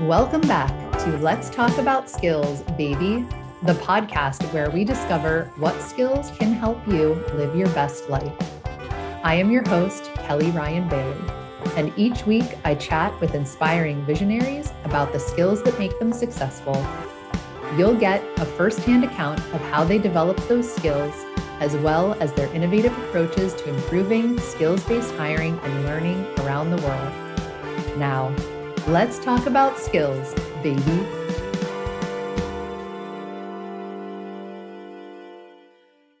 Welcome back to Let's Talk About Skills, Baby, the podcast where we discover what skills can help you live your best life. I am your host, Kelly Ryan Bailey, and each week I chat with inspiring visionaries about the skills that make them successful. You'll get a firsthand account of how they develop those skills, as well as their innovative approaches to improving skills based hiring and learning around the world. Now, let's talk about skills, baby.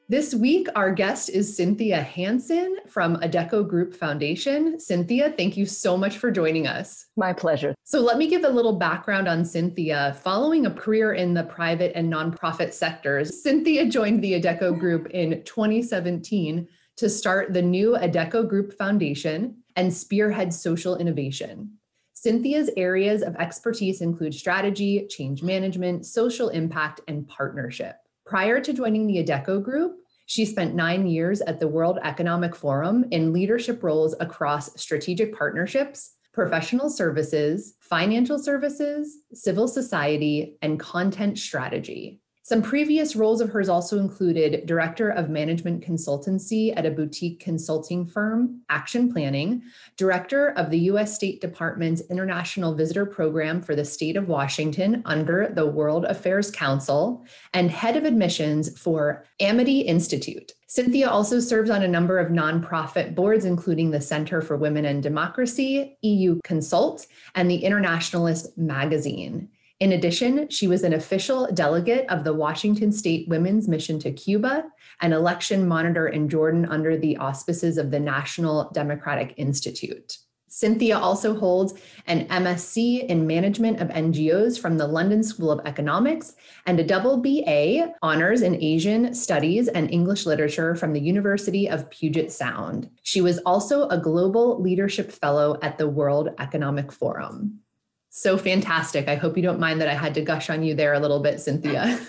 This week, our guest is Cynthia Hanson from Adecco Group Foundation. Cynthia, thank you so much for joining us. My pleasure. So, let me give a little background on Cynthia. Following a career in the private and nonprofit sectors, Cynthia joined the Adecco Group in 2017 to start the new Adecco Group Foundation and spearhead social innovation. Cynthia's areas of expertise include strategy, change management, social impact, and partnership. Prior to joining the Adecco Group, she spent nine years at the World Economic Forum in leadership roles across strategic partnerships, professional services, financial services, civil society, and content strategy. Some previous roles of hers also included Director of Management Consultancy at a boutique consulting firm, Action Planning, Director of the U.S. State Department's International Visitor Program for the state of Washington under the World Affairs Council, and Head of Admissions for Amity Institute. Cynthia also serves on a number of nonprofit boards, including the Center for Women and Democracy, EU Consult, and the Internationalist Magazine. In addition, she was an official delegate of the Washington State Women's Mission to Cuba, an election monitor in Jordan under the auspices of the National Democratic Institute. Cynthia also holds an MSc in Management of NGOs from the London School of Economics and a double BA honors in Asian Studies and English Literature from the University of Puget Sound. She was also a Global Leadership Fellow at the World Economic Forum so fantastic. I hope you don't mind that I had to gush on you there a little bit, Cynthia.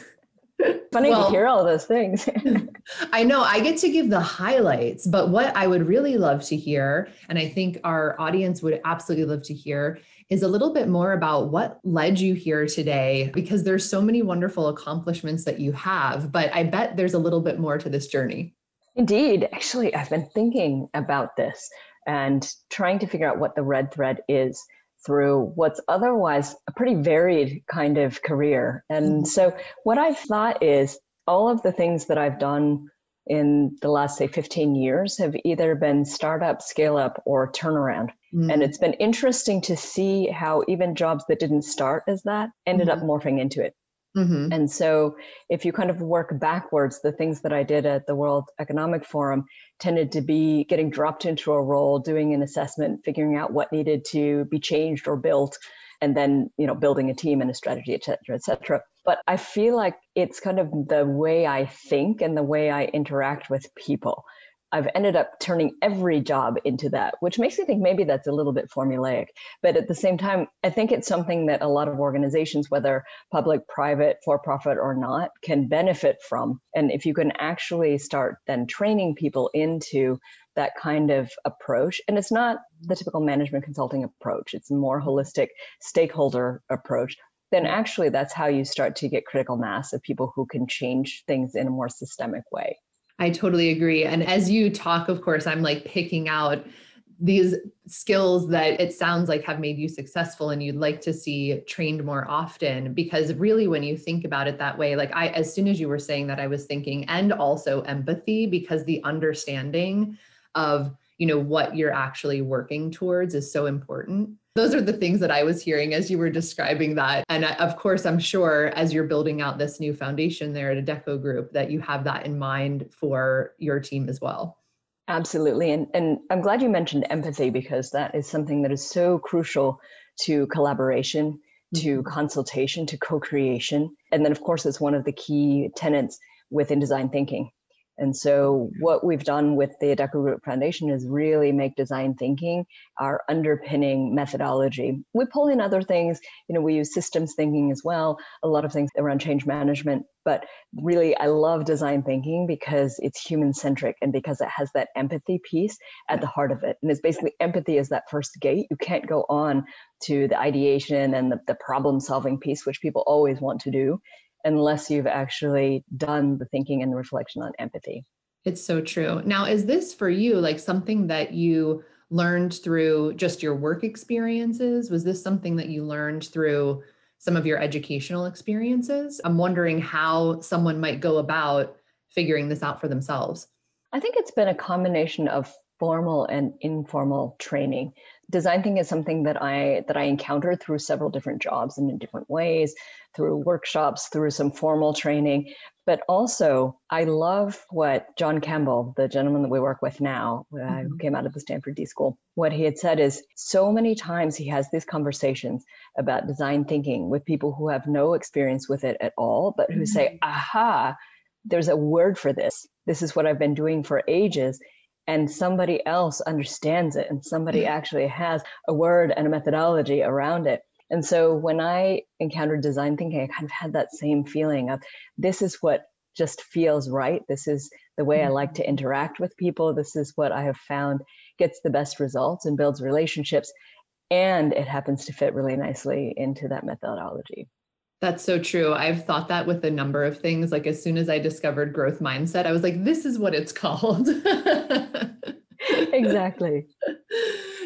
Funny well, to hear all those things. I know I get to give the highlights, but what I would really love to hear, and I think our audience would absolutely love to hear, is a little bit more about what led you here today, because there's so many wonderful accomplishments that you have, but I bet there's a little bit more to this journey. Indeed. Actually, I've been thinking about this and trying to figure out what the red thread is through what's otherwise a pretty varied kind of career. And mm-hmm. so, what I've thought is all of the things that I've done in the last, say, 15 years have either been startup, scale up, or turnaround. Mm-hmm. And it's been interesting to see how even jobs that didn't start as that ended mm-hmm. up morphing into it. Mm-hmm. And so, if you kind of work backwards, the things that I did at the World Economic Forum tended to be getting dropped into a role, doing an assessment, figuring out what needed to be changed or built, and then you know building a team and a strategy, et cetera, et cetera. But I feel like it's kind of the way I think and the way I interact with people. I've ended up turning every job into that, which makes me think maybe that's a little bit formulaic. But at the same time, I think it's something that a lot of organizations, whether public, private, for profit, or not, can benefit from. And if you can actually start then training people into that kind of approach, and it's not the typical management consulting approach, it's a more holistic stakeholder approach. Then actually, that's how you start to get critical mass of people who can change things in a more systemic way. I totally agree. And as you talk, of course, I'm like picking out these skills that it sounds like have made you successful and you'd like to see trained more often because really when you think about it that way like i as soon as you were saying that i was thinking and also empathy because the understanding of you know what you're actually working towards is so important those are the things that I was hearing as you were describing that. And of course, I'm sure as you're building out this new foundation there at Adecco Group, that you have that in mind for your team as well. Absolutely. And, and I'm glad you mentioned empathy because that is something that is so crucial to collaboration, to mm-hmm. consultation, to co creation. And then, of course, it's one of the key tenets within design thinking. And so, what we've done with the Adecco Group Foundation is really make design thinking our underpinning methodology. We pull in other things, you know, we use systems thinking as well, a lot of things around change management. But really, I love design thinking because it's human centric and because it has that empathy piece at the heart of it. And it's basically empathy is that first gate. You can't go on to the ideation and the, the problem solving piece, which people always want to do unless you've actually done the thinking and the reflection on empathy. It's so true. Now, is this for you like something that you learned through just your work experiences? Was this something that you learned through some of your educational experiences? I'm wondering how someone might go about figuring this out for themselves. I think it's been a combination of formal and informal training design thinking is something that I that I encountered through several different jobs and in different ways, through workshops, through some formal training. But also, I love what John Campbell, the gentleman that we work with now, uh, mm-hmm. who came out of the Stanford D School, what he had said is so many times he has these conversations about design thinking with people who have no experience with it at all, but who mm-hmm. say, aha, there's a word for this. This is what I've been doing for ages and somebody else understands it and somebody mm. actually has a word and a methodology around it. And so when I encountered design thinking, I kind of had that same feeling of this is what just feels right. This is the way I like to mm-hmm. interact with people. This is what I have found gets the best results and builds relationships. And it happens to fit really nicely into that methodology. That's so true. I've thought that with a number of things. Like as soon as I discovered growth mindset, I was like, this is what it's called. exactly.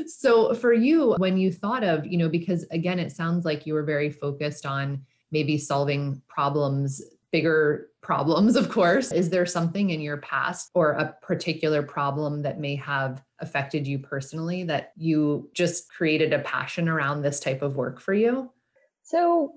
So for you, when you thought of, you know, because again, it sounds like you were very focused on maybe solving problems, bigger problems, of course. Is there something in your past or a particular problem that may have affected you personally that you just created a passion around this type of work for you? So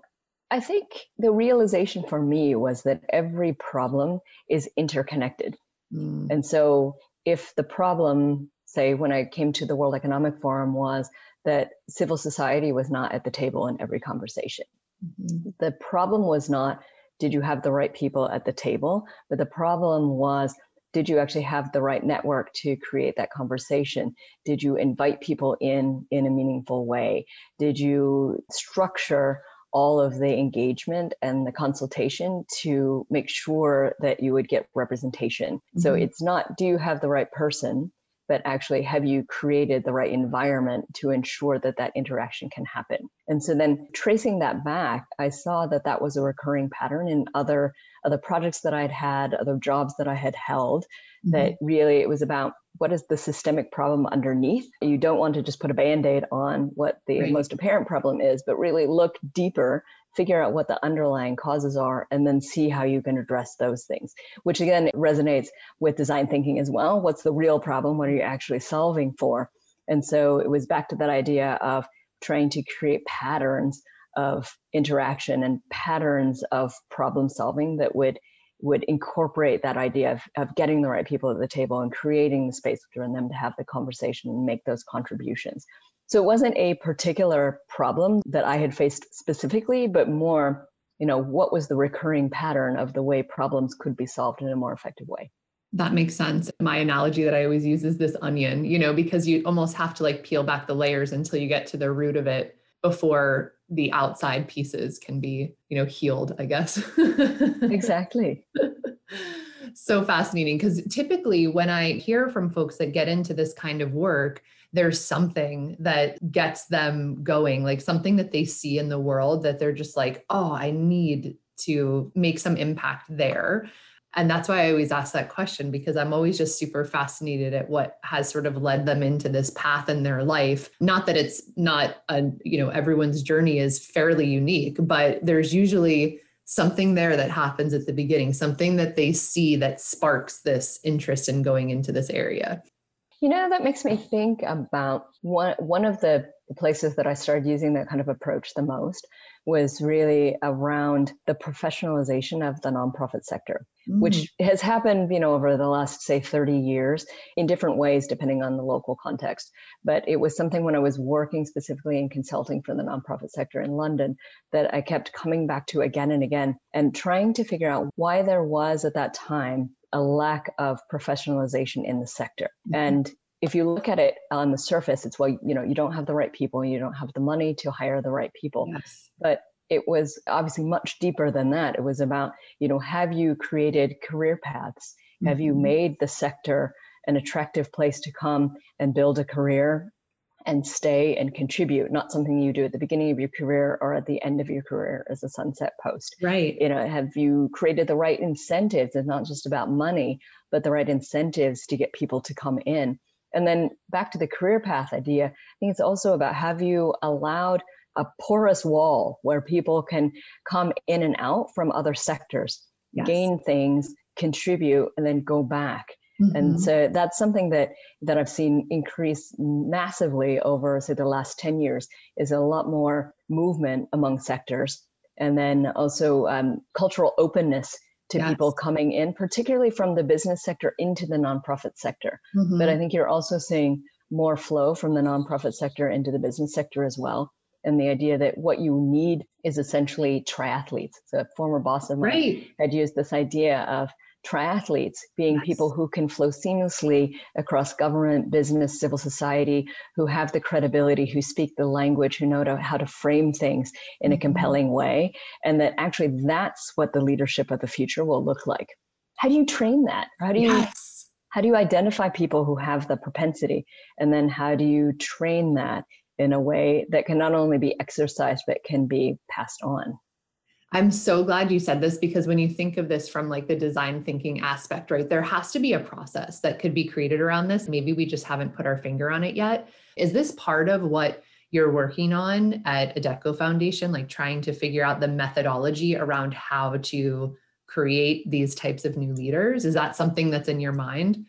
I think the realization for me was that every problem is interconnected. Mm. And so if the problem, say, when I came to the World Economic Forum, was that civil society was not at the table in every conversation, mm-hmm. the problem was not did you have the right people at the table, but the problem was did you actually have the right network to create that conversation did you invite people in in a meaningful way did you structure all of the engagement and the consultation to make sure that you would get representation. Mm-hmm. So it's not do you have the right person, but actually have you created the right environment to ensure that that interaction can happen. And so then tracing that back, I saw that that was a recurring pattern in other other projects that I'd had, other jobs that I had held, mm-hmm. that really it was about what is the systemic problem underneath. You don't want to just put a band aid on what the right. most apparent problem is, but really look deeper, figure out what the underlying causes are, and then see how you can address those things, which again resonates with design thinking as well. What's the real problem? What are you actually solving for? And so it was back to that idea of trying to create patterns of interaction and patterns of problem solving that would would incorporate that idea of, of getting the right people at the table and creating the space for them to have the conversation and make those contributions. So it wasn't a particular problem that I had faced specifically, but more, you know, what was the recurring pattern of the way problems could be solved in a more effective way. That makes sense. My analogy that I always use is this onion, you know, because you almost have to like peel back the layers until you get to the root of it before the outside pieces can be, you know, healed, I guess. exactly. so fascinating because typically when I hear from folks that get into this kind of work, there's something that gets them going, like something that they see in the world that they're just like, oh, I need to make some impact there. And that's why I always ask that question because I'm always just super fascinated at what has sort of led them into this path in their life. Not that it's not a, you know, everyone's journey is fairly unique, but there's usually something there that happens at the beginning, something that they see that sparks this interest in going into this area. You know, that makes me think about one one of the places that I started using that kind of approach the most was really around the professionalization of the nonprofit sector, mm. which has happened, you know, over the last, say, 30 years in different ways, depending on the local context. But it was something when I was working specifically in consulting for the nonprofit sector in London that I kept coming back to again and again and trying to figure out why there was at that time a lack of professionalization in the sector. Mhm. And if you look at it on the surface, it's well, you know, you don't have the right people, you don't have the money to hire the right people. Yes. But it was obviously much deeper than that. It was about, you know, have you created career paths? Have you Mhm. made the sector an attractive place to come and build a career and stay and contribute, not something you do at the beginning of your career or at the end of your career as a sunset post? Right. you know have you created the right incentives it's not just about money but the right incentives to get people to come in and then back to the career path idea i think it's also about have you allowed a porous wall where people can come in and out from other sectors Yes. gain things contribute and then go back and Mhm. so that's something that that i've seen increase massively over say the last 10 years is a lot more movement among sectors and then also um, cultural openness to Yes. people coming in particularly from the business sector into the nonprofit sector Mhm. but i think you're also seeing more flow from the nonprofit sector into the business sector as well and the idea that what you need is essentially triathletes so a former boss of mine right. had used this idea of triathletes being Yes. people who can flow seamlessly across government, business, civil society, who have the credibility, who speak the language, who know to, how to frame things in a Mhm. compelling way. And that actually that's what the leadership of the future will look like. How do you train that? How do you Yes. how do you identify people who have the propensity? And then how do you train that in a way that can not only be exercised but can be passed on? I'm so glad you said this because when you think of this from like the design thinking aspect, right, there has to be a process that could be created around this. Maybe we just haven't put our finger on it yet. Is this part of what you're working on at Adecco Foundation, like trying to figure out the methodology around how to create these types of new leaders? Is that something that's in your mind?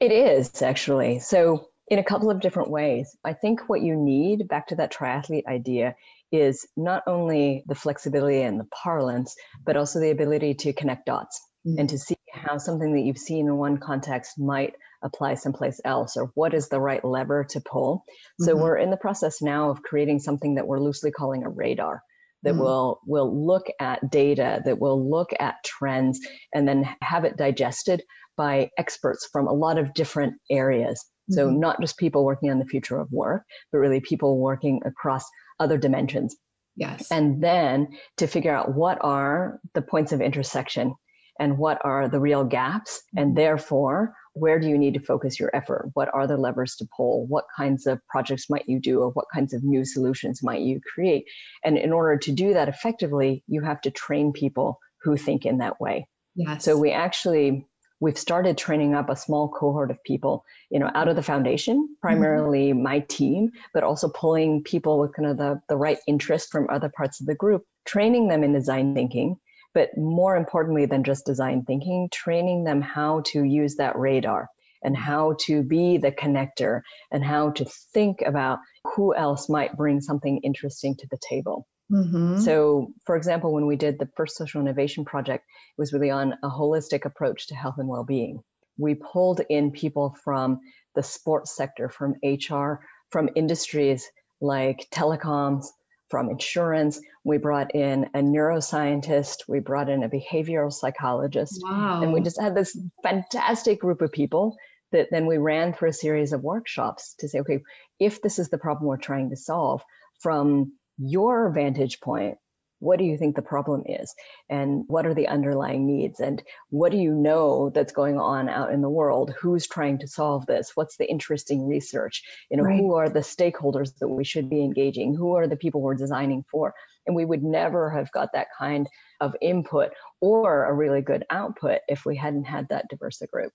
It is actually. So, in a couple of different ways. I think what you need, back to that triathlete idea, is not only the flexibility and the parlance, but also the ability to connect dots and to see how something that you've seen in one context might apply someplace else or what is the right lever to pull. So, Mhm. we're in the process now of creating something that we're loosely calling a radar that Mm. will will look at data that will look at trends and then have it digested by experts from a lot of different areas so Mhm. not just people working on the future of work but really people working across other dimensions. Yes. and then to figure out what are the points of intersection and what are the real gaps and mm-hmm. therefore where do you need to focus your effort? What are the levers to pull? What kinds of projects might you do or what kinds of new solutions might you create? And in order to do that effectively you have to train people who think in that way. Yes. so we actually we've started training up a small cohort of people, you know, out of the foundation, mm-hmm. primarily my team, but also pulling people with kind of the, the right interest from other parts of the group, training them in design thinking, but more importantly than just design thinking, training them how to use that radar and how to be the connector and how to think about who else might bring something interesting to the table. Mhm. So, for example, when we did the first social innovation project, it was really on a holistic approach to health and well being. We pulled in people from the sports sector, from HR, from industries like telecoms, from insurance. We brought in a neuroscientist, we brought in a behavioral psychologist, wow. and we just had this fantastic group of people that then we ran through a series of workshops to say, okay, if this is the problem we're trying to solve from your vantage point, what do you think the problem is? And what are the underlying needs? And what do you know that's going on out in the world? Who's trying to solve this? What's the interesting research? You know, Right. who are the stakeholders that we should be engaging? Who are the people we're designing for? And we would never have got that kind of input or a really good output if we hadn't had that diverse group.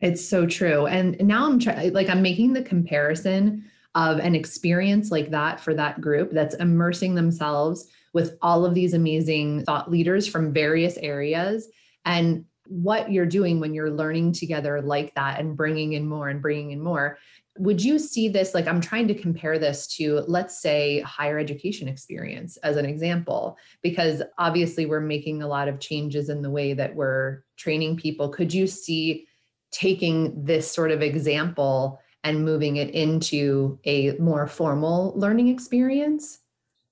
It's so true. And now I'm trying, like, I'm making the comparison of an experience like that for that group that's immersing themselves with all of these amazing thought leaders from various areas. And what you're doing when you're learning together like that and bringing in more and bringing in more. Would you see this? Like, I'm trying to compare this to, let's say, higher education experience as an example, because obviously we're making a lot of changes in the way that we're training people. Could you see taking this sort of example and moving it into a more formal learning experience?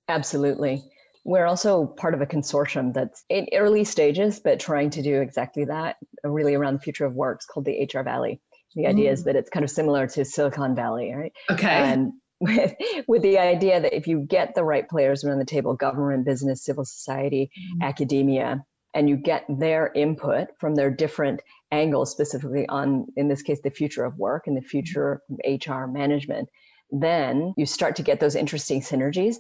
Absolutely. we're also part of a consortium that's in early stages, but trying to do exactly that, really around the future of work. It's called the HR Valley. The idea mm. is that it's kind of similar to Silicon Valley, right? Okay. And with, with the idea that if you get the right players around the table, government, business, civil society, mm. academia, and you get their input from their different angles, specifically on, in this case, the future of work and the future of HR management, then you start to get those interesting synergies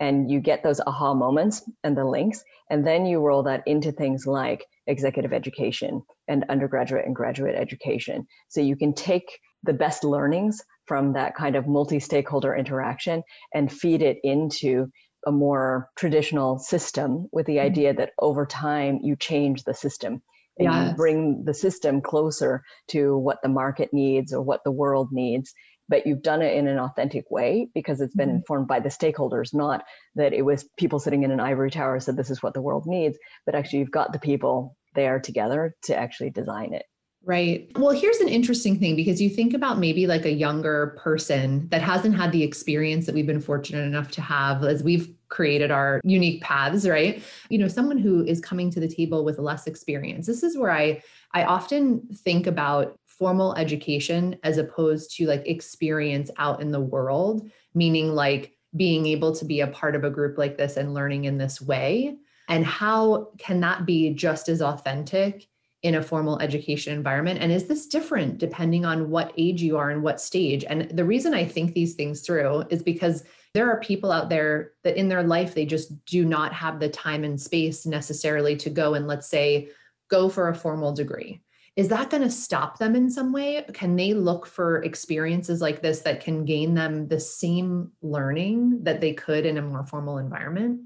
and you get those aha moments and the links. And then you roll that into things like executive education and undergraduate and graduate education. So you can take the best learnings from that kind of multi stakeholder interaction and feed it into a more traditional system with the mm-hmm. idea that over time you change the system and yes. you bring the system closer to what the market needs or what the world needs but you've done it in an authentic way because it's been mm-hmm. informed by the stakeholders, not that it was people sitting in an ivory tower said this is what the world needs, but actually you've got the people there together to actually design it. Right. Well, here's an interesting thing because you think about maybe like a younger person that hasn't had the experience that we've been fortunate enough to have as we've created our unique paths, right? You know, someone who is coming to the table with less experience. This is where I I often think about formal education as opposed to like experience out in the world, meaning like being able to be a part of a group like this and learning in this way. And how can that be just as authentic in a formal education environment? And is this different depending on what age you are and what stage? And the reason I think these things through is because there are people out there that in their life, they just do not have the time and space necessarily to go and, let's say, go for a formal degree is that going to stop them in some way? Can they look for experiences like this that can gain them the same learning that they could in a more formal environment?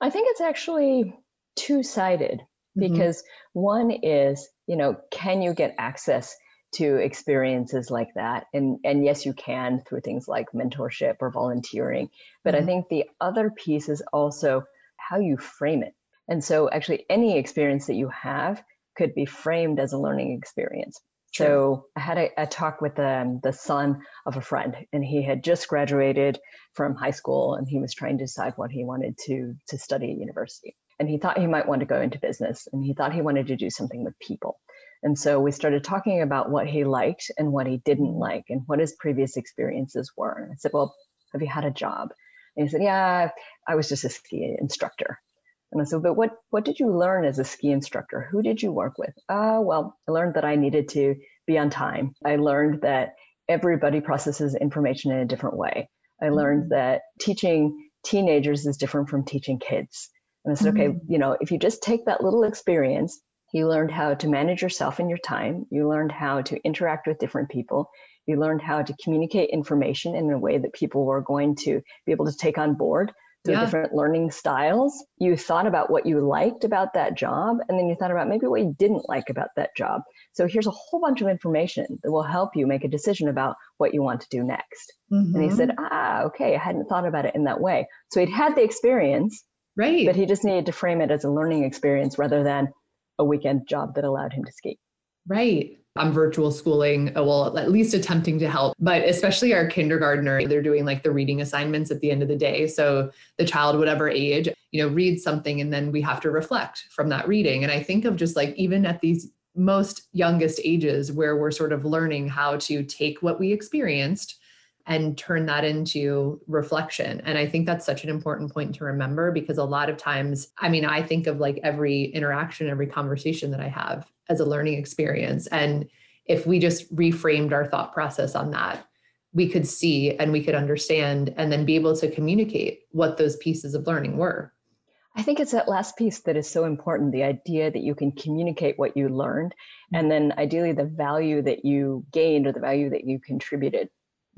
I think it's actually two sided mm-hmm. because one is, you know, can you get access to experiences like that? And, and yes, you can through things like mentorship or volunteering. But mm-hmm. I think the other piece is also how you frame it. And so, actually, any experience that you have could be framed as a learning experience. Sure. So I had a, a talk with um, the son of a friend, and he had just graduated from high school, and he was trying to decide what he wanted to to study at university. And he thought he might want to go into business, and he thought he wanted to do something with people. And so we started talking about what he liked and what he didn't like, and what his previous experiences were. And I said, "Well, have you had a job?" And he said, "Yeah, I was just a ski instructor." And I said, but what, what did you learn as a ski instructor? Who did you work with? Uh, well, I learned that I needed to be on time. I learned that everybody processes information in a different way. I learned mm-hmm. that teaching teenagers is different from teaching kids. And I said, mm-hmm. okay, you know, if you just take that little experience, you learned how to manage yourself and your time. You learned how to interact with different people. You learned how to communicate information in a way that people were going to be able to take on board through yeah. different learning styles. You thought about what you liked about that job, and then you thought about maybe what you didn't like about that job. So here's a whole bunch of information that will help you make a decision about what you want to do next. Mm-hmm. And he said, mm-hmm. Ah, okay, I hadn't thought about it in that way. So he'd had the experience, right? But he just needed to frame it as a learning experience rather than a weekend job that allowed him to ski. Right. I'm virtual schooling, uh, well, at least attempting to help, but especially our kindergartner, they're doing like the reading assignments at the end of the day. So the child, whatever age, you know, reads something and then we have to reflect from that reading. And I think of just like even at these most youngest ages where we're sort of learning how to take what we experienced and turn that into reflection. And I think that's such an important point to remember because a lot of times, I mean, I think of like every interaction, every conversation that I have as a learning experience. And if we just reframed our thought process on that, we could see and we could understand and then be able to communicate what those pieces of learning were. I think it's that last piece that is so important the idea that you can communicate what you learned mm-hmm. and then ideally the value that you gained or the value that you contributed.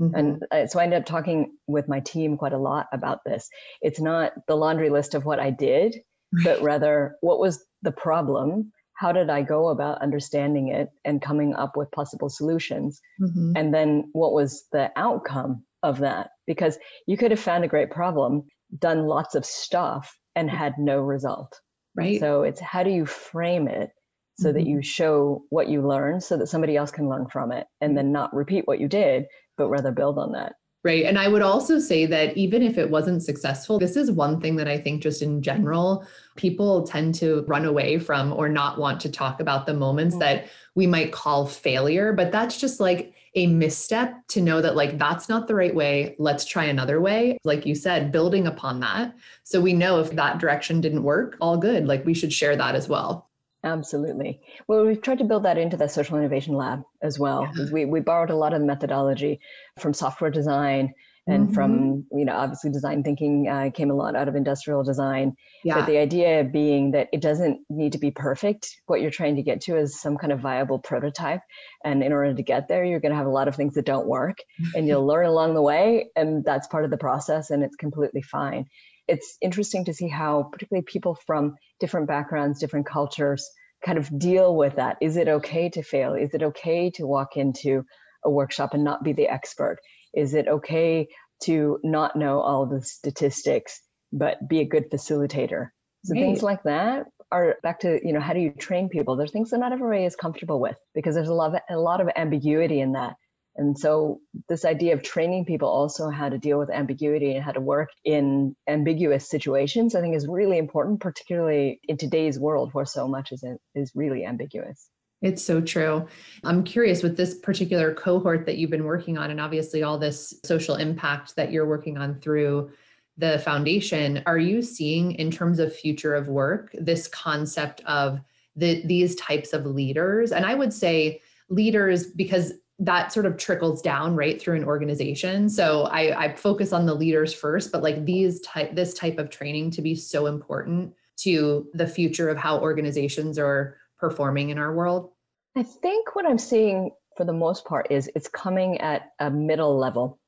Mm-hmm. And uh, so I ended up talking with my team quite a lot about this. It's not the laundry list of what I did, but rather what was the problem how did I go about understanding it and coming up with possible solutions? Mm-hmm. And then what was the outcome of that? Because you could have found a great problem, done lots of stuff, and had no result. Right. So it's how do you frame it so mm-hmm. that you show what you learned so that somebody else can learn from it and then not repeat what you did, but rather build on that. Right. And I would also say that even if it wasn't successful, this is one thing that I think just in general, people tend to run away from or not want to talk about the moments mm-hmm. that we might call failure. But that's just like a misstep to know that, like, that's not the right way. Let's try another way. Like you said, building upon that. So we know if that direction didn't work, all good. Like we should share that as well. Absolutely. Well, we've tried to build that into the social innovation lab as well. Yeah. We, we borrowed a lot of the methodology from software design and mm-hmm. from, you know, obviously design thinking uh, came a lot out of industrial design. Yeah. But the idea being that it doesn't need to be perfect. What you're trying to get to is some kind of viable prototype. And in order to get there, you're going to have a lot of things that don't work and you'll learn along the way. And that's part of the process and it's completely fine it's interesting to see how particularly people from different backgrounds different cultures kind of deal with that. Is it okay to fail? Is it okay to walk into a workshop and not be the expert? Is it okay to not know all the statistics but be a good facilitator? So right. things like that are back to you know how do you train people? There's things that not everybody is comfortable with because there's a lot of a lot of ambiguity in that and so, this idea of training people also how to deal with ambiguity and how to work in ambiguous situations, I think, is really important, particularly in today's world where so much is, is really ambiguous. It's so true. I'm curious with this particular cohort that you've been working on, and obviously all this social impact that you're working on through the foundation, are you seeing in terms of future of work this concept of the, these types of leaders? And I would say leaders because that sort of trickles down right through an organization. So I, I focus on the leaders first, but like these type this type of training to be so important to the future of how organizations are performing in our world. I think what I'm seeing for the most part is it's coming at a middle level.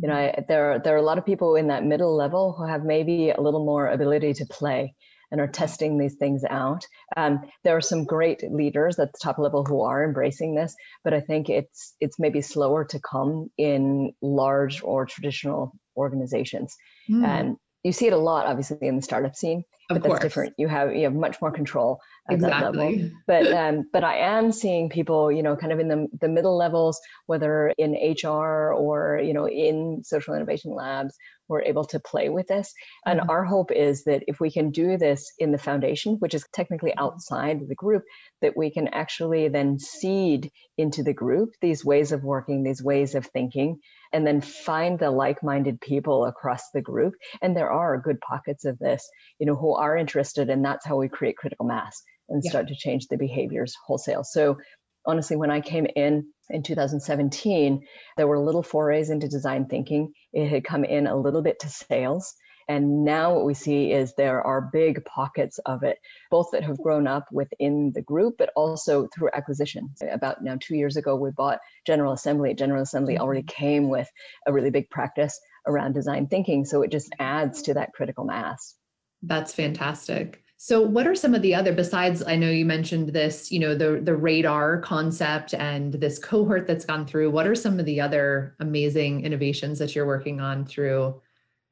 You know, mm-hmm. I, there are, there are a lot of people in that middle level who have maybe a little more ability to play and are testing these things out. Um, there are some great leaders at the top level who are embracing this, but I think it's it's maybe slower to come in large or traditional organizations. Mm. And you see it a lot, obviously, in the startup scene. Of but course. that's different. You have you have much more control at exactly. that level. But um, but I am seeing people, you know, kind of in the the middle levels, whether in HR or you know in social innovation labs, we're able to play with this. And mm-hmm. our hope is that if we can do this in the foundation, which is technically mm-hmm. outside the group, that we can actually then seed into the group these ways of working, these ways of thinking, and then find the like-minded people across the group. And there are good pockets of this, you know, who are interested, and that's how we create critical mass and yeah. start to change the behaviors wholesale. So honestly, when I came in in 2017, there were little forays into design thinking. It had come in a little bit to sales. And now what we see is there are big pockets of it, both that have grown up within the group, but also through acquisition. About now two years ago, we bought General Assembly. General Assembly already mm-hmm. came with a really big practice around design thinking. So it just adds to that critical mass. That's fantastic. So what are some of the other besides I know you mentioned this, you know, the the radar concept and this cohort that's gone through, what are some of the other amazing innovations that you're working on through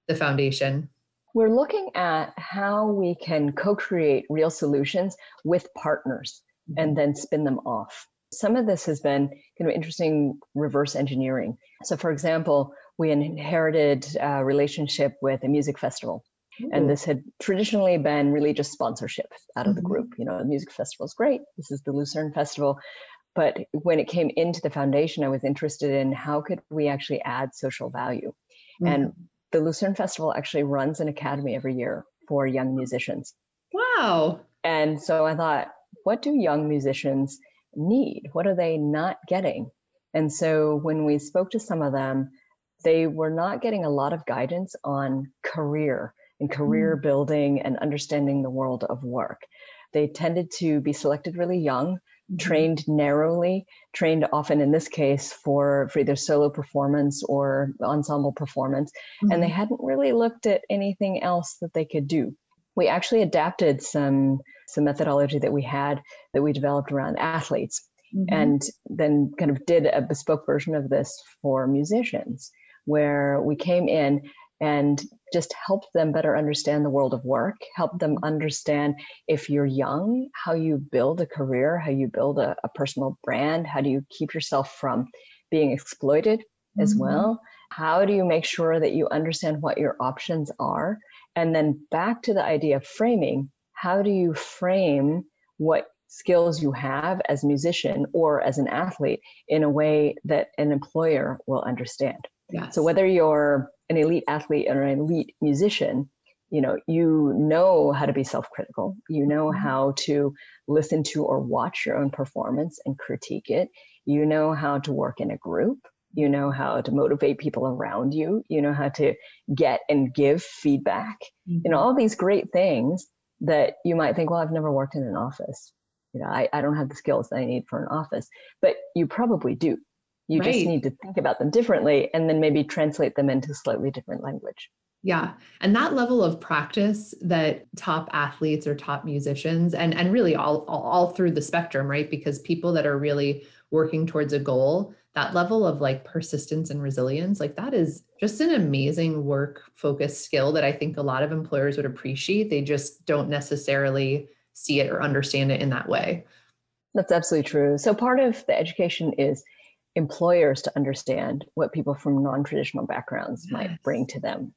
the foundation? We're looking at how we can co-create real solutions with partners and mm-hmm. then spin them off. Some of this has been kind of interesting reverse engineering. So for example, we inherited a relationship with a music festival and this had traditionally been really just sponsorship out of the mm-hmm. group. You know, the music festival is great. This is the Lucerne Festival. But when it came into the foundation, I was interested in how could we actually add social value. Mm-hmm. And the Lucerne Festival actually runs an academy every year for young musicians. Wow. And so I thought, what do young musicians need? What are they not getting? And so when we spoke to some of them, they were not getting a lot of guidance on career and career mm. building and understanding the world of work. They tended to be selected really young, mm-hmm. trained narrowly, trained often in this case for, for either solo performance or ensemble performance, mm-hmm. and they mm-hmm. hadn't really looked at anything else that they could do. We actually adapted some some methodology that we had that we developed around athletes mm-hmm. and then kind of did a bespoke version of this for musicians where we came in and just help them better understand the world of work, help them understand if you're young, how you build a career, how you build a, a personal brand, how do you keep yourself from being exploited mm-hmm. as well, how do you make sure that you understand what your options are? And then back to the idea of framing, how do you frame what skills you have as a musician or as an athlete in a way that an employer will understand? Yes. So whether you're an elite athlete or an elite musician, you know you know how to be self-critical. You know mm-hmm. how to listen to or watch your own performance and critique it. You know how to work in a group. You know how to motivate people around you. You know how to get and give feedback. Mm-hmm. you know mm-hmm. all these great things that you might think well i've never worked in an office. You know i, I don't have the skills that i need for an office. But you probably do you right. just need to think about them differently and then maybe translate them into slightly different language yeah. And that level of practice that top athletes or top musicians and and really all, all, all through the spectrum, right? Because people that are really working towards a goal, that level of like persistence and resilience, like that is just an amazing work focused skill that I think a lot of employers would appreciate. They just don't necessarily see it or understand it in that way. That's absolutely true. So part of the education is employers to understand what people from non-traditional backgrounds yes. might bring to them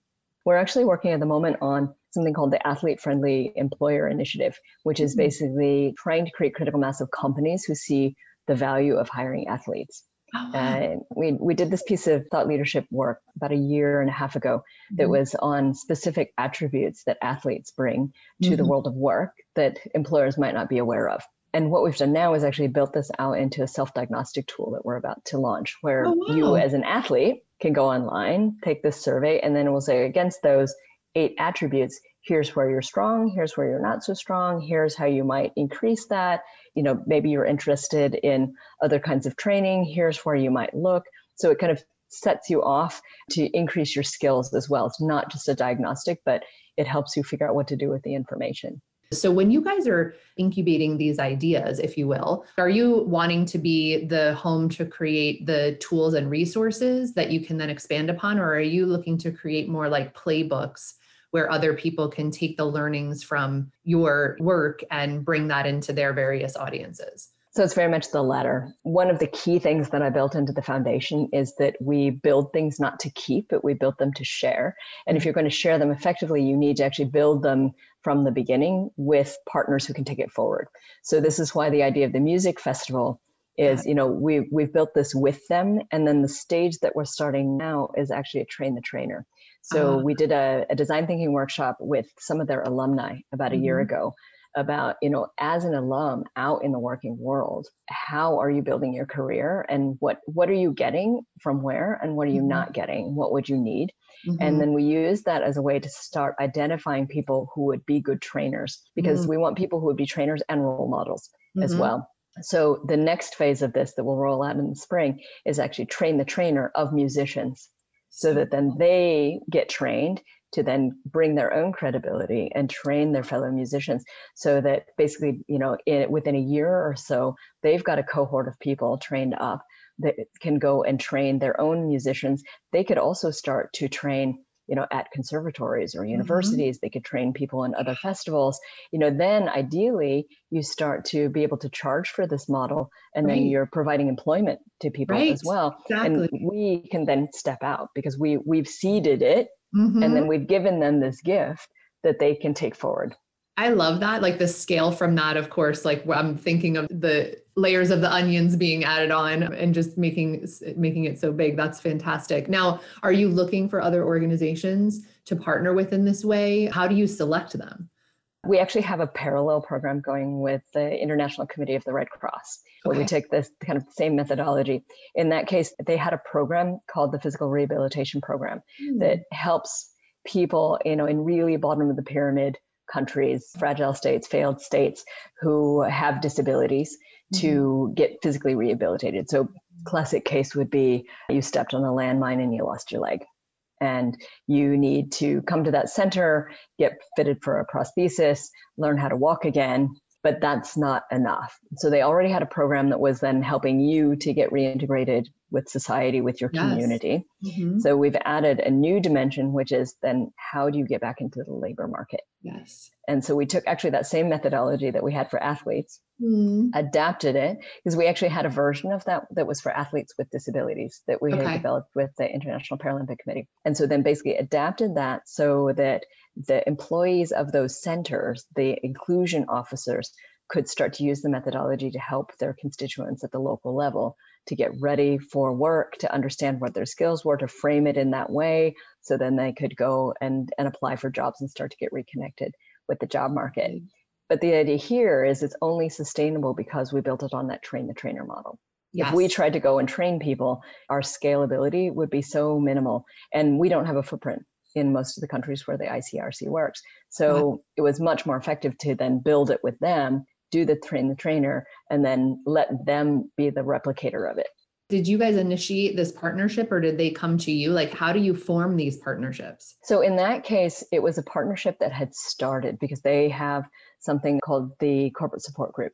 we're actually working at the moment on something called the Athlete Friendly Employer Initiative, which is mm-hmm. basically trying to create critical mass of companies who see the value of hiring athletes. Oh, wow. And we, we did this piece of thought leadership work about a year and a half ago that mm-hmm. was on specific attributes that athletes bring to mm-hmm. the world of work that employers might not be aware of. And what we've done now is actually built this out into a self diagnostic tool that we're about to launch, where oh, wow. you, as an athlete, can go online, take this survey, and then it will say against those eight attributes, here's where you're strong, here's where you're not so strong, here's how you might increase that. You know, maybe you're interested in other kinds of training, here's where you might look. So it kind of sets you off to increase your skills as well. It's not just a diagnostic, but it helps you figure out what to do with the information. So, when you guys are incubating these ideas, if you will, are you wanting to be the home to create the tools and resources that you can then expand upon? Or are you looking to create more like playbooks where other people can take the learnings from your work and bring that into their various audiences? So it's very much the latter. One of the key things that I built into the foundation is that we build things not to keep, but we build them to share. And if mm-hmm. you're going to share them effectively, you need to actually build them from the beginning with partners who can take it forward. So this is why the idea of the music festival is, you know, we we've built this with them, and then the stage that we're starting now is actually a train the trainer. So uh-huh. we did a, a, design thinking workshop with some of their alumni about a mm-hmm. year ago about you know as an alum out in the working world how are you building your career and what what are you getting from where and what are you mm-hmm. not getting what would you need mm-hmm. and then we use that as a way to start identifying people who would be good trainers because mm-hmm. we want people who would be trainers and role models as mm-hmm. well so the next phase of this that will roll out in the spring is actually train the trainer of musicians so that then they get trained to then bring their own credibility and train their fellow musicians so that basically you know in, within a year or so they've got a cohort of people trained up that can go and train their own musicians they could also start to train you know at conservatories or mm-hmm. universities mm-hmm. they could train people in other festivals you know then ideally you start to be able to charge for this model and right. then you're providing employment to people right. as well exactly. and we can then step out because we we've seeded it Mm-hmm. And then we've given them this gift that they can take forward. I love that. Like the scale from that, of course, like I'm thinking of the layers of the onions being added on and just making making it so big. That's fantastic. Now, are you looking for other organizations to partner with in this way? How do you select them? We actually have a parallel program going with the International Committee of the Red Cross, where okay. we take this kind of same methodology. In that case, they had a program called the Physical Rehabilitation Program mm. that helps people, you know, in really bottom of the pyramid countries, fragile states, failed states who have disabilities. To mm-hmm. get physically rehabilitated. So classic case would be you stepped on a landmine and you lost your leg and you need to come to that center, get fitted for a prosthesis, learn how to walk again, but that's not enough. So they already had a program that was then helping you to get reintegrated with society, with your Yes. community. Mhm. So we've added a new dimension, which is then how do you get back into the labor market? Yes. And so we took actually that same methodology that we had for athletes, Mm. adapted it because we actually had a version of that that was for athletes with disabilities that we Okay. had developed with the International Paralympic Committee. And so then basically adapted that so that the employees of those centers, the inclusion officers, could start to use the methodology to help their constituents at the local level to get ready for work, to understand what their skills were, to frame it in that way. So then they could go and, and apply for jobs and start to get reconnected with the job market. Mm. But the idea here is it's only sustainable because we built it on that train the trainer model. Yes. If we tried to go and train people, our scalability would be so minimal. And we don't have a footprint in most of the countries where the ICRC works. So it was much more effective to then build it with them, do the train the trainer, and then let them be the replicator of it. Did you guys initiate this partnership or did they come to you? Like, how do you form these partnerships? So in that case, it was a partnership that had started because they have something called the corporate support group.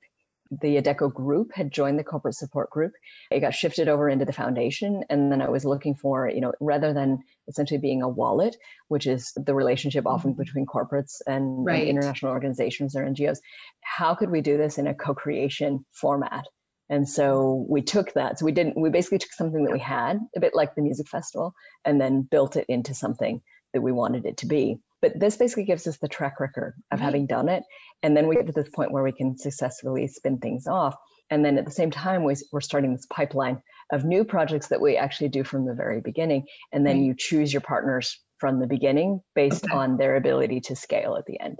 The Adecco group had joined the corporate support group. It got shifted over into the foundation. And then I was looking for, you know, rather than essentially being a wallet, which is the relationship often Mhm. between corporates and, and international organizations or NGOs, how could we do this in a co creation format? And so we took that. So we didn't, we basically took something that we had, a bit like the music festival, and then built it into something that we wanted it to be. But this basically gives us the track record of Right. having done it. And then we get to this point where we can successfully spin things off. And then at the same time, we, we're starting this pipeline of new projects that we actually do from the very beginning. And then Right. you choose your partners from the beginning based Okay. on their ability to scale at the end.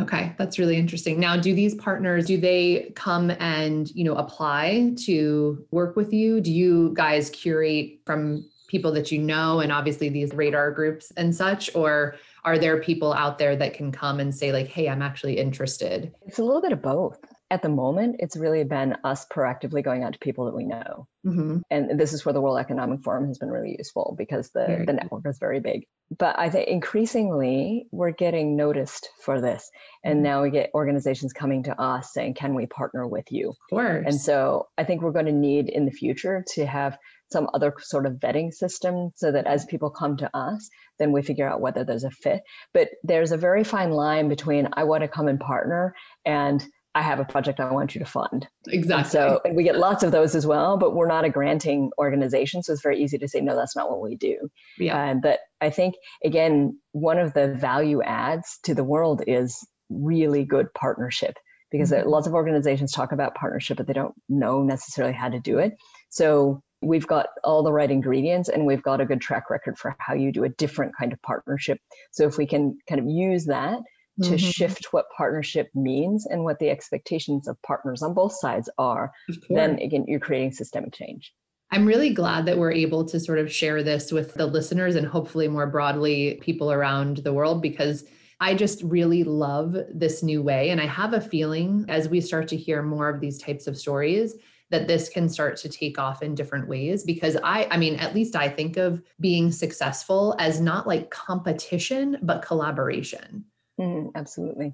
Okay, that's really interesting. Now, do these partners do they come and, you know, apply to work with you? Do you guys curate from people that you know and obviously these radar groups and such or are there people out there that can come and say like, "Hey, I'm actually interested." It's a little bit of both. At the moment, it's really been us proactively going out to people that we know. Mhm. and this is where the World Economic Forum has been really useful because the, Very the network is very big. But I think increasingly we're getting noticed for this. And Mhm. now we get organizations coming to us saying, can we partner with you? Of course. And so I think we're going to need in the future to have some other sort of vetting system so that as people come to us, then we figure out whether there's a fit. But there's a very fine line between I want to come and partner and I have a project I want you to fund. And exactly. so and we get lots of those as well, but we're not a granting organization. So it's very easy to say, no, that's not what we do. yeah. Uh, but I think, again, one of the value adds to the world is really good partnership because Mhm. lots of organizations talk about partnership, but they don't know necessarily how to do it. So we've got all the right ingredients and we've got a good track record for how you do a different kind of partnership. So if we can kind of use that to Mhm. shift what partnership means and what the expectations of partners on both sides are, then again, you're creating systemic change. I'm really glad that we're able to sort of share this with the listeners and hopefully more broadly people around the world because I just really love this new way. And I have a feeling as we start to hear more of these types of stories that this can start to take off in different ways because I I mean at least I think of being successful as not like competition but collaboration. Mhm, absolutely.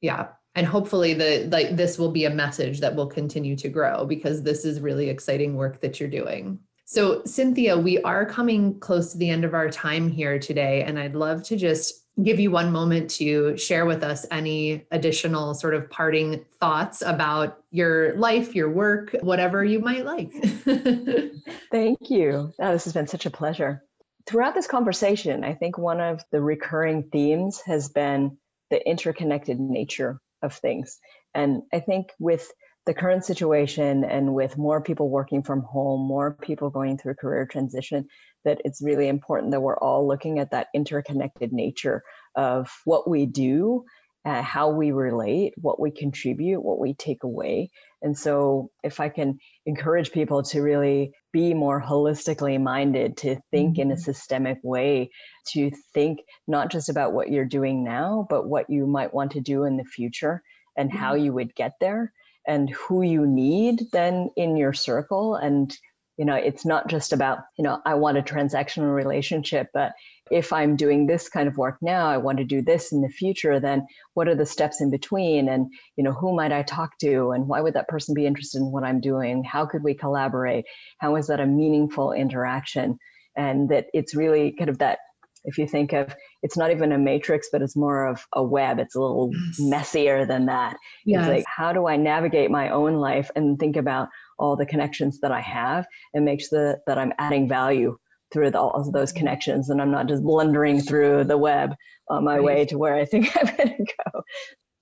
Yeah. And hopefully the like this will be a message that will continue to grow because this is really exciting work that you're doing. So Cynthia, we are coming close to the end of our time here today and I'd love to just give you one moment to share with us any additional sort of parting thoughts about your life, your work, whatever you might like. Thank you. Oh, this has been such a pleasure. Throughout this conversation, I think one of the recurring themes has been the interconnected nature of things. And I think with the current situation and with more people working from home, more people going through career transition, that it's really important that we're all looking at that interconnected nature of what we do, uh, how we relate, what we contribute, what we take away. And so, if I can encourage people to really be more holistically minded, to think in a Mhm. systemic way, to think not just about what you're doing now, but what you might want to do in the future and how you would get there and who you need then in your circle and you know it's not just about you know i want a transactional relationship but if i'm doing this kind of work now i want to do this in the future then what are the steps in between? And you know who might i talk to? And why would that person be interested in what i'm doing? How could we collaborate? How is that a meaningful interaction? And that it's really kind of that if you think of it's not even a matrix but it's more of a web. It's a little yes. messier than that. Yes. it's like how do i navigate my own life and think about all the connections that i have and make sure that, that i'm adding value through the, all of those mm-hmm. connections and i'm not just blundering through the web on my right. way to where i think i'm going to go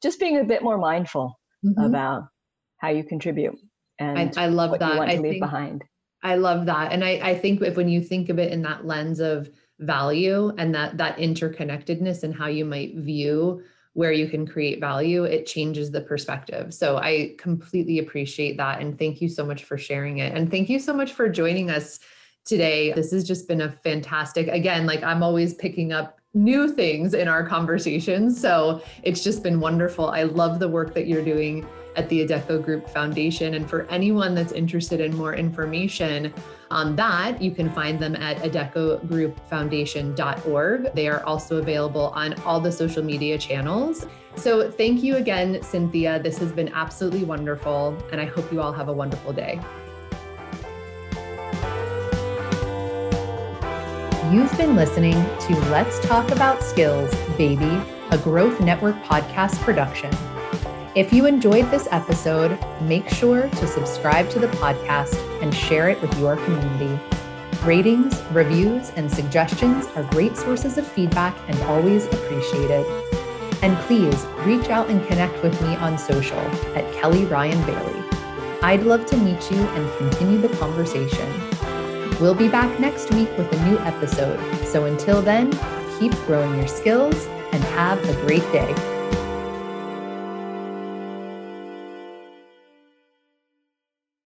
just being a bit more mindful mm-hmm. about how you contribute and I, I love what that you want I to leave think, behind I love that. And I, I think if when you think of it in that lens of value and that that interconnectedness and how you might view where you can create value, it changes the perspective. So I completely appreciate that. And thank you so much for sharing it. And thank you so much for joining us today. This has just been a fantastic, again, like I'm always picking up new things in our conversations. So it's just been wonderful. I love the work that you're doing at the Adecco Group Foundation. And for anyone that's interested in more information on that, you can find them at adeccogroupfoundation.org. They are also available on all the social media channels. So thank you again, Cynthia. This has been absolutely wonderful. And I hope you all have a wonderful day. You've been listening to Let's Talk About Skills, Baby, a Growth Network podcast production. If you enjoyed this episode, make sure to subscribe to the podcast and share it with your community. Ratings, reviews, and suggestions are great sources of feedback and always appreciated. And please reach out and connect with me on social at Kelly Ryan Bailey. I'd love to meet you and continue the conversation. We'll be back next week with a new episode. So until then, keep growing your skills and have a great day.